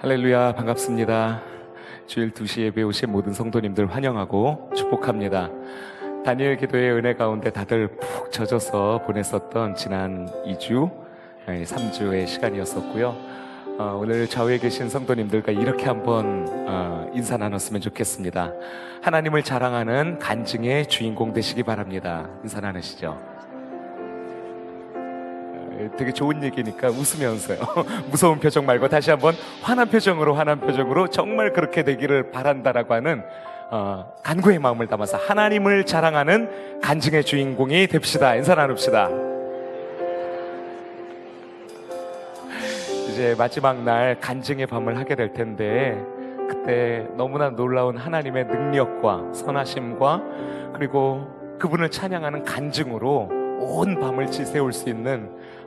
할렐루야 반갑습니다. 주일 2시 예배 오신 모든 성도님들 환영하고 축복합니다. 다니엘 기도의 은혜 가운데 다들 푹 젖어서 보냈었던 지난 2주, 3주의 시간이었었고요. 어, 오늘 좌우에 계신 성도님들과 이렇게 한번 어, 인사 나눴으면 좋겠습니다. 하나님을 자랑하는 간증의 주인공 되시기 바랍니다. 인사 나누시죠. 되게 좋은 얘기니까 웃으면서요. 무서운 표정 말고 다시 한번 환한 표정으로 환한 표정으로 정말 그렇게 되기를 바란다라고 하는 어, 간구의 마음을 담아서 하나님을 자랑하는 간증의 주인공이 됩시다. 인사 나눕시다. 이제 마지막 날 간증의 밤을 하게 될 텐데 그때 너무나 놀라운 하나님의 능력과 선하심과 그리고 그분을 찬양하는 간증으로 온 밤을 지새울 수 있는 어,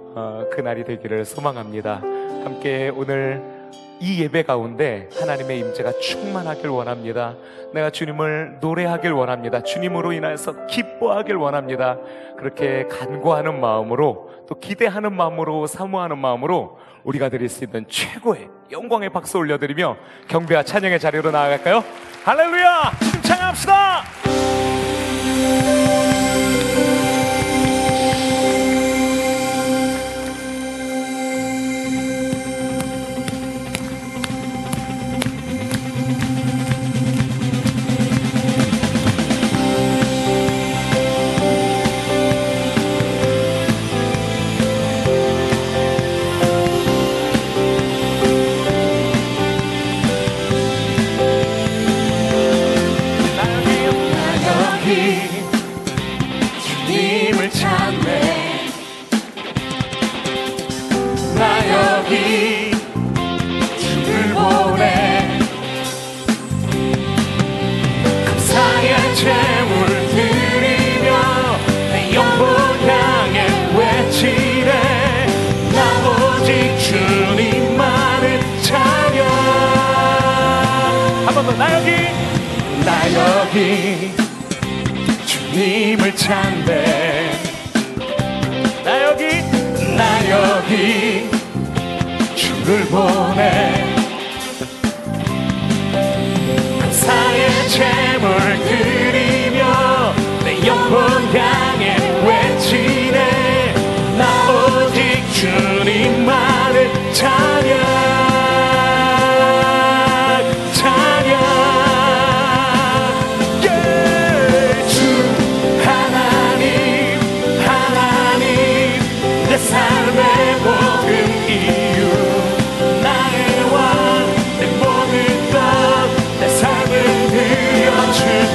그날이 되기를 소망합니다. 함께 오늘 이 예배 가운데 하나님의 임재가 충만하길 원합니다. 내가 주님을 노래하길 원합니다. 주님으로 인하여서 기뻐하길 원합니다. 그렇게 간구하는 마음으로 또 기대하는 마음으로 사모하는 마음으로 우리가 드릴 수 있는 최고의 영광의 박수 올려드리며 경배와 찬양의 자리로 나아갈까요? 할렐루야! 찬양합시다! 님을 찬대. 나 여기 나 여기 주를 보내. 감사의 재물 드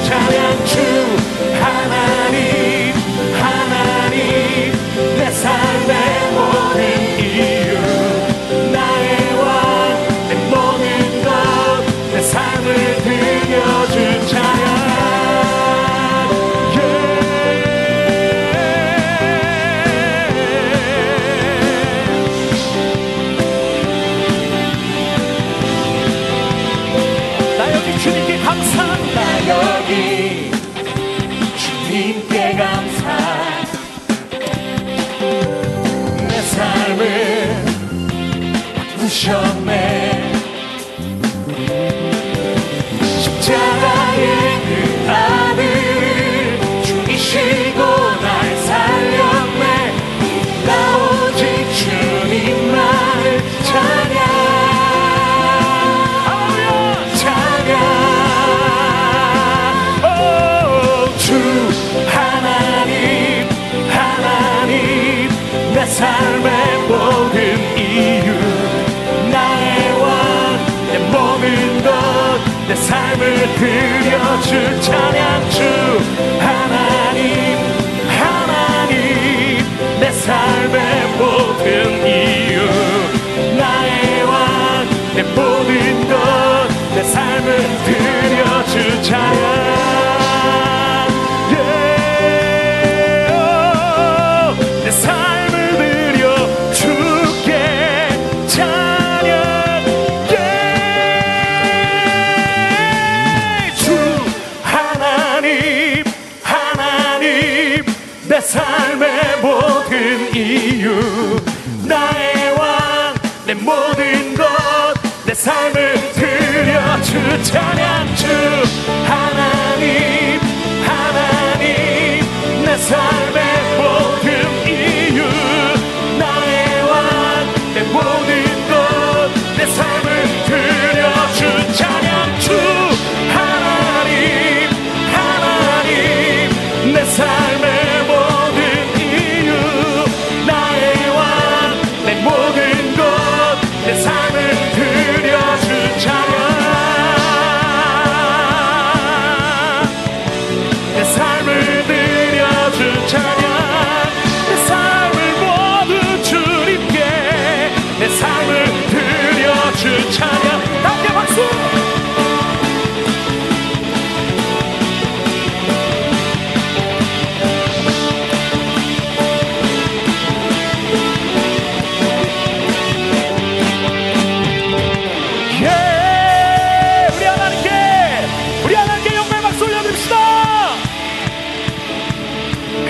time and true. 드려줄 찬양 주 하나님 하나님 내 삶의 모든 이유 나의 왕 내 모든 것 내 삶을 드려줄 찬양 주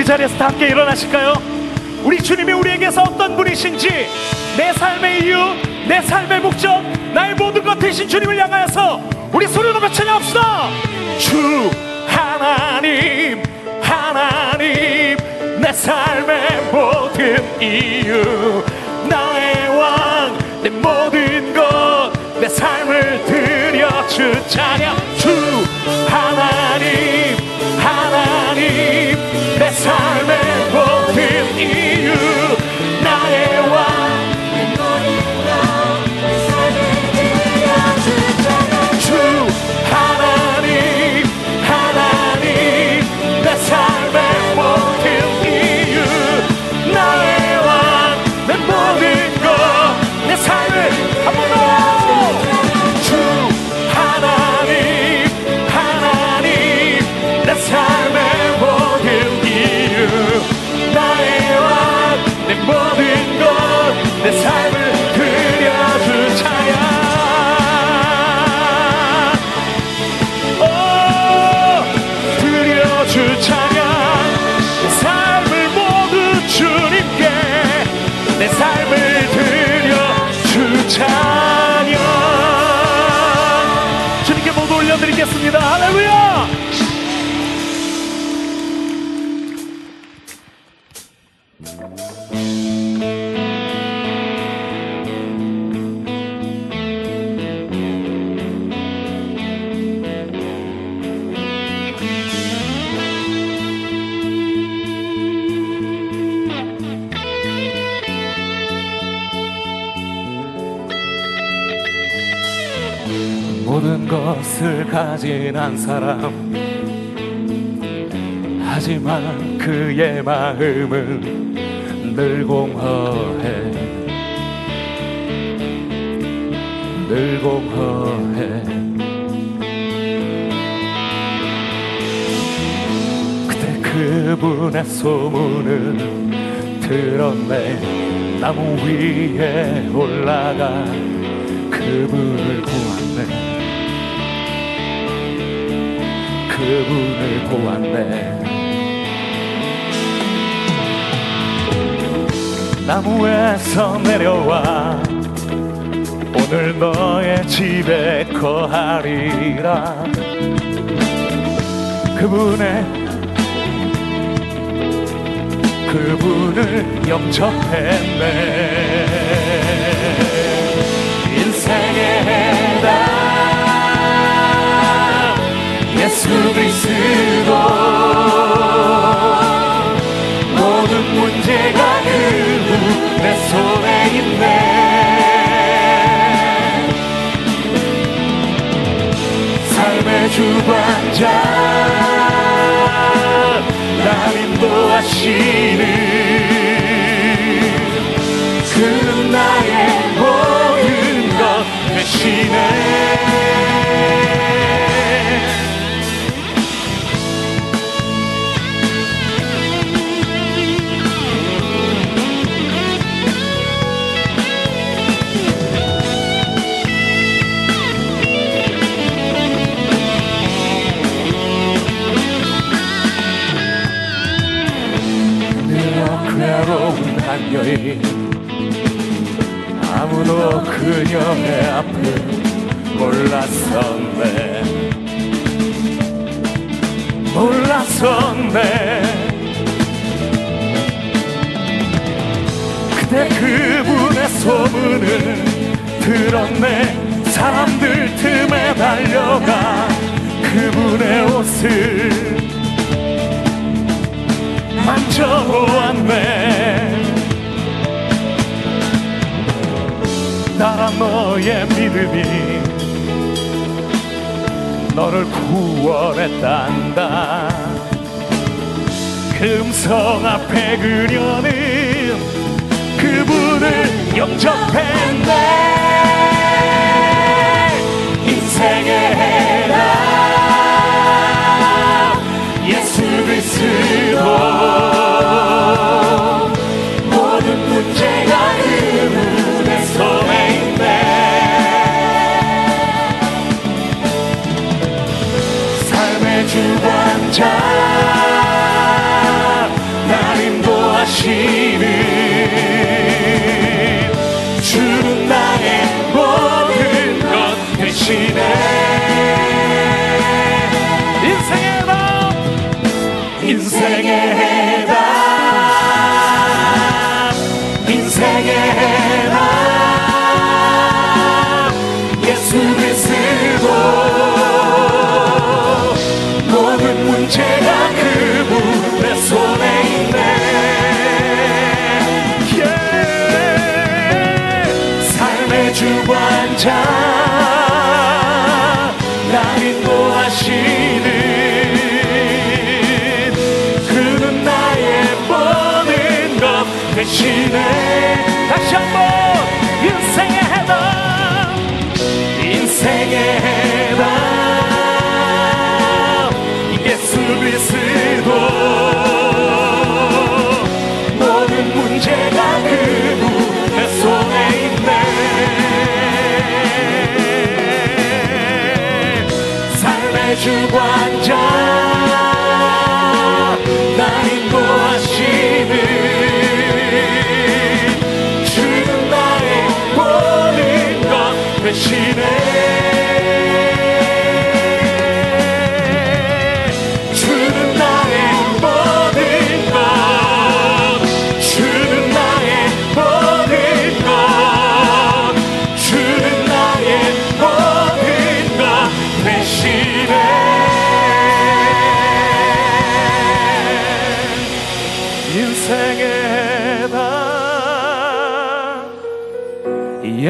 자리에서 다 함께 일어나실까요? 우리 주님이 우리에게서 어떤 분이신지 내 삶의 이유, 내 삶의 목적, 나의 모든 것 되신 주님을 향하여서 우리 소리 높여 찬양합시다. 주 하나님, 하나님, 내 삶의 모든 이유, 나의 왕, 내 모든 것, 내 삶을 드려 주 찬양. 주 하나님, 모 모든 것을 가진 한 사람. 하지만 그의 마음은 늘 공허해. 늘 공허해. 그때 그분의 소문을 들었네. 나무 위에 올라가 그분을 보았 그분을 보았네. 나무에서 내려와 오늘 너의 집에 거하리라. 그분의 그분을 영접했네 예수 그리스도 모든 문제가 그분 내 손에 있네. 삶의 주관자 날 인도하시는 그는 나의 모든 것 대신에 아무도 그녀의 앞을 몰랐었네. 몰랐었네. 그대 그분의 소문을 들었네. 사람들 틈에 달려가 그분의 옷을 만져 너의 믿음이 너를 구원했단다. 그 음성 앞에 그려는 그분을 영접했네. 인생의 해답 예수 그리스도 자 날 인도하시는 주는 나의 모든 것 대신에 대신에 다시 한번 인생의 해답 인생의 해답 예수 그리스도 모든 문제가 그분의 손에 있네. 삶의 주관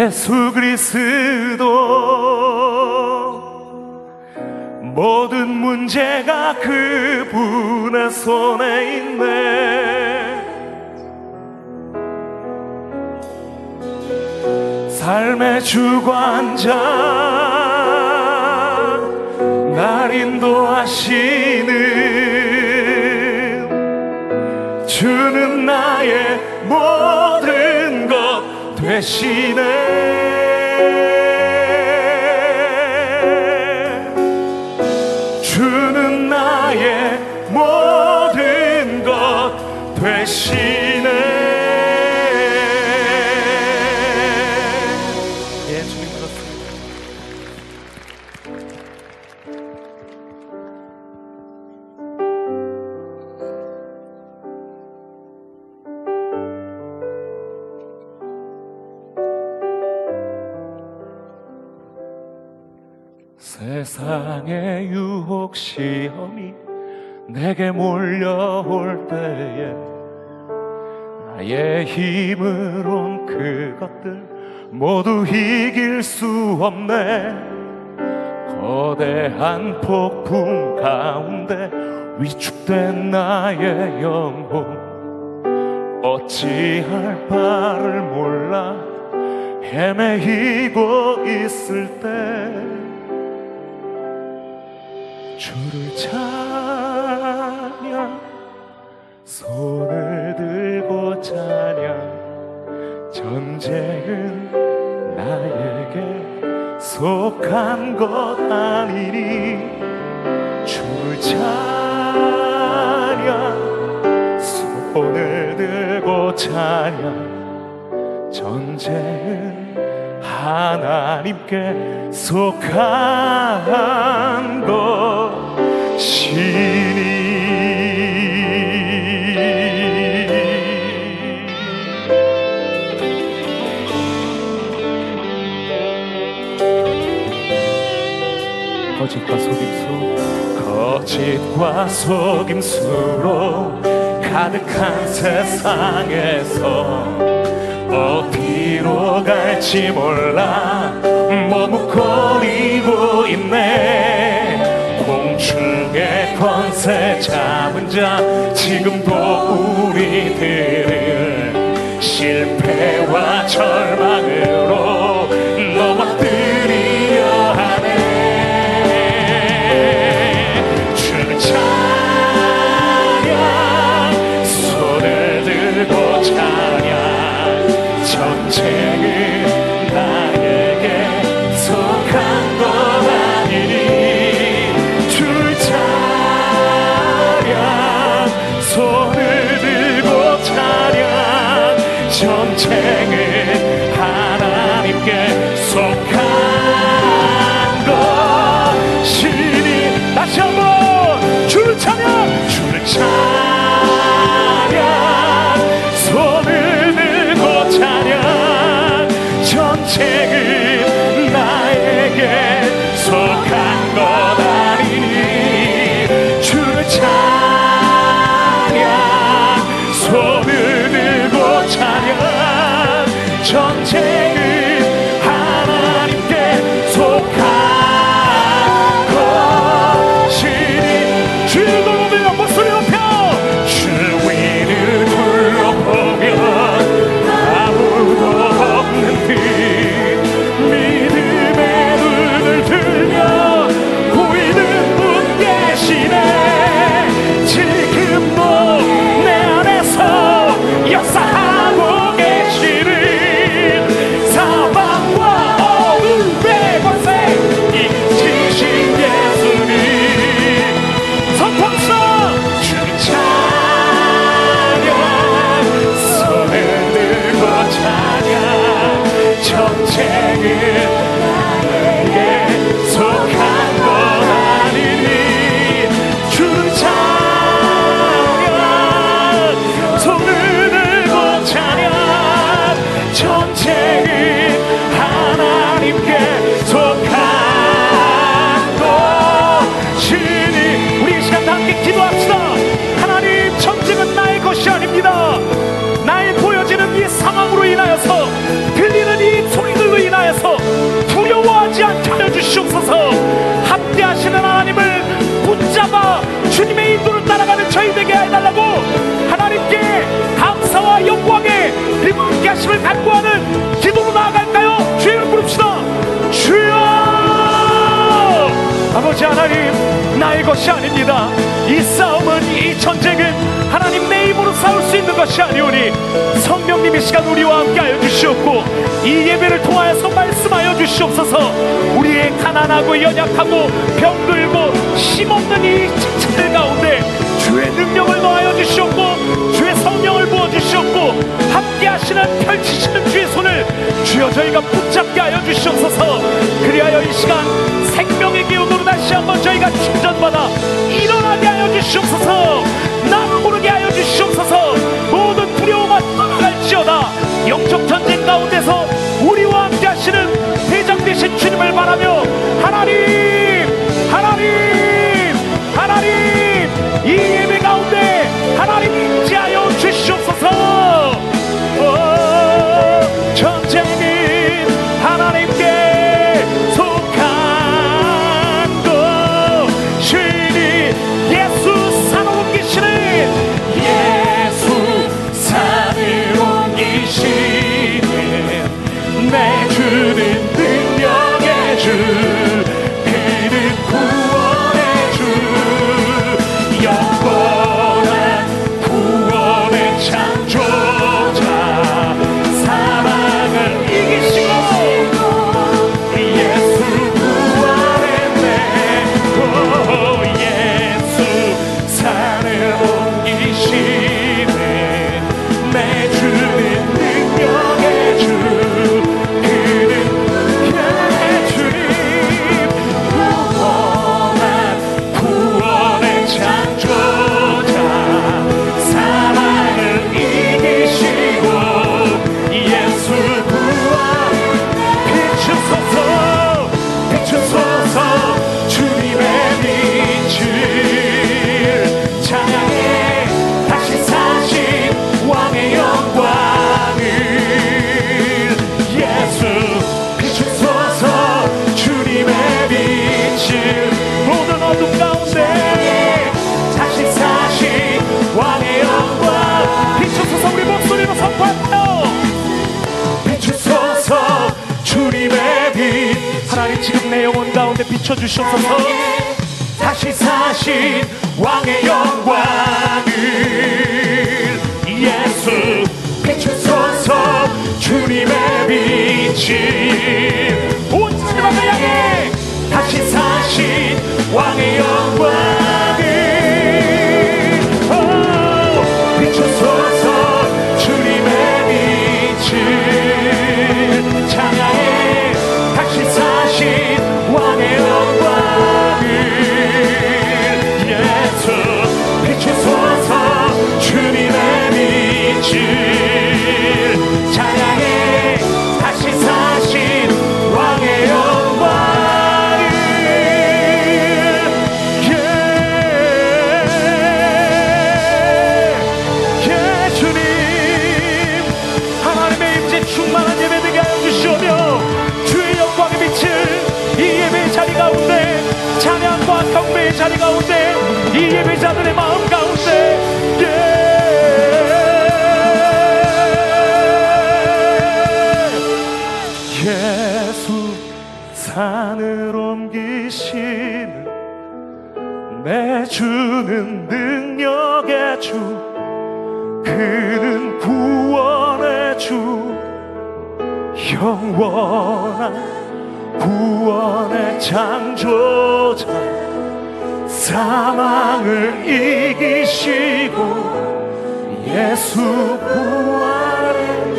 예수 그리스도 모든 문제가 그분의 손에 있네. 삶의 주관자 날 인도하시는 주는 나의 모든 것 대신에 세상의 유혹 시험이 내게 몰려올 때에 나의 힘으론 그것들 모두 이길 수 없네. 거대한 폭풍 가운데 위축된 나의 영혼. 어찌할 바를 몰라. 헤매이고 있을 때 주를 찬양. 손을 들고 찬양. 전쟁은 나에게 속한 것 아니니. 주를 찬양. 손을 들고 찬양. 전쟁은 하나님께 속한 것이니 거짓과 속임수 거짓과 속임수로 가득한 세상에서 어디로 갈지 몰라 머뭇거리고 있네 권세 잡은 자 지금도 우리들을 실패와 절망으로 나의 것이 아닙니다. 이 싸움은 이 전쟁은 하나님 내 힘으로 싸울 수 있는 것이 아니오니 성령님 이 시간 우리와 함께 하여 주시옵고 이 예배를 통하여서 말씀하여 주시옵소서. 우리의 가난하고 연약하고 병들고 힘없는 이 지체들 가운데 주의 능력을 더하여 주시옵고 주의 성령을 부어 주시옵고 함께 하시는 펼치시는 주의 손을 주여 저희가 붙잡게 하여 주시옵소서. 그리하여 이 시간 생명 의 기운으로 다시 한번 저희가 충전받아 일어나게 하여 주시옵소서. 남 모르게 하여 주시옵소서. 모든 두려움과 떠나갈지어다. 영적 전쟁 가운데서 우리와 함께 하시는 대장 되신 주님을 바라며 하나님 하나님 지금 내 영혼 가운데 비춰주셔서. 다시 사신 왕의 영광을 예수 비추소서. 주님의 빛이 온 세상을 향해 다시 사신 왕의 영광 구원의 창조자 사망을 이기시고 예수 부활했네.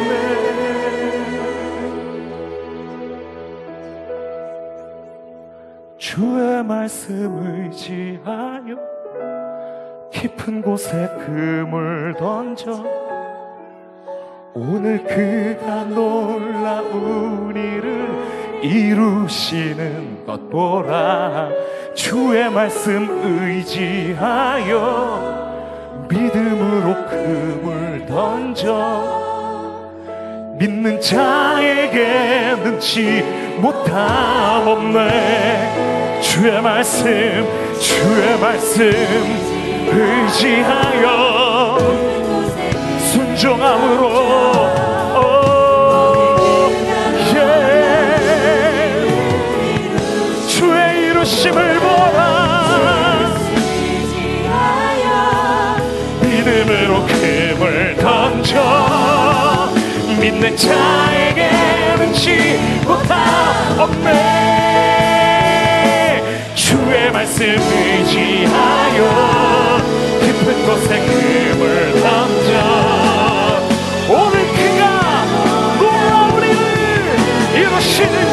주의 말씀 의지하여 깊은 곳에 금을 던져 오늘 그가 놀라운 일을 이루시는 것 보라 주의 말씀 의지하여 믿음으로 금을 던져 믿는 자에게 능치 못함 없네. 주의 말씀 주의 말씀 의지하여 순종함으로 이루심을 보라. 믿음으로 금을 던져. 믿는 자에게 능치 못함 없네 주의 말씀 의지하여 깊은 곳에 금을 던져. 오늘 그가 일을 이루시는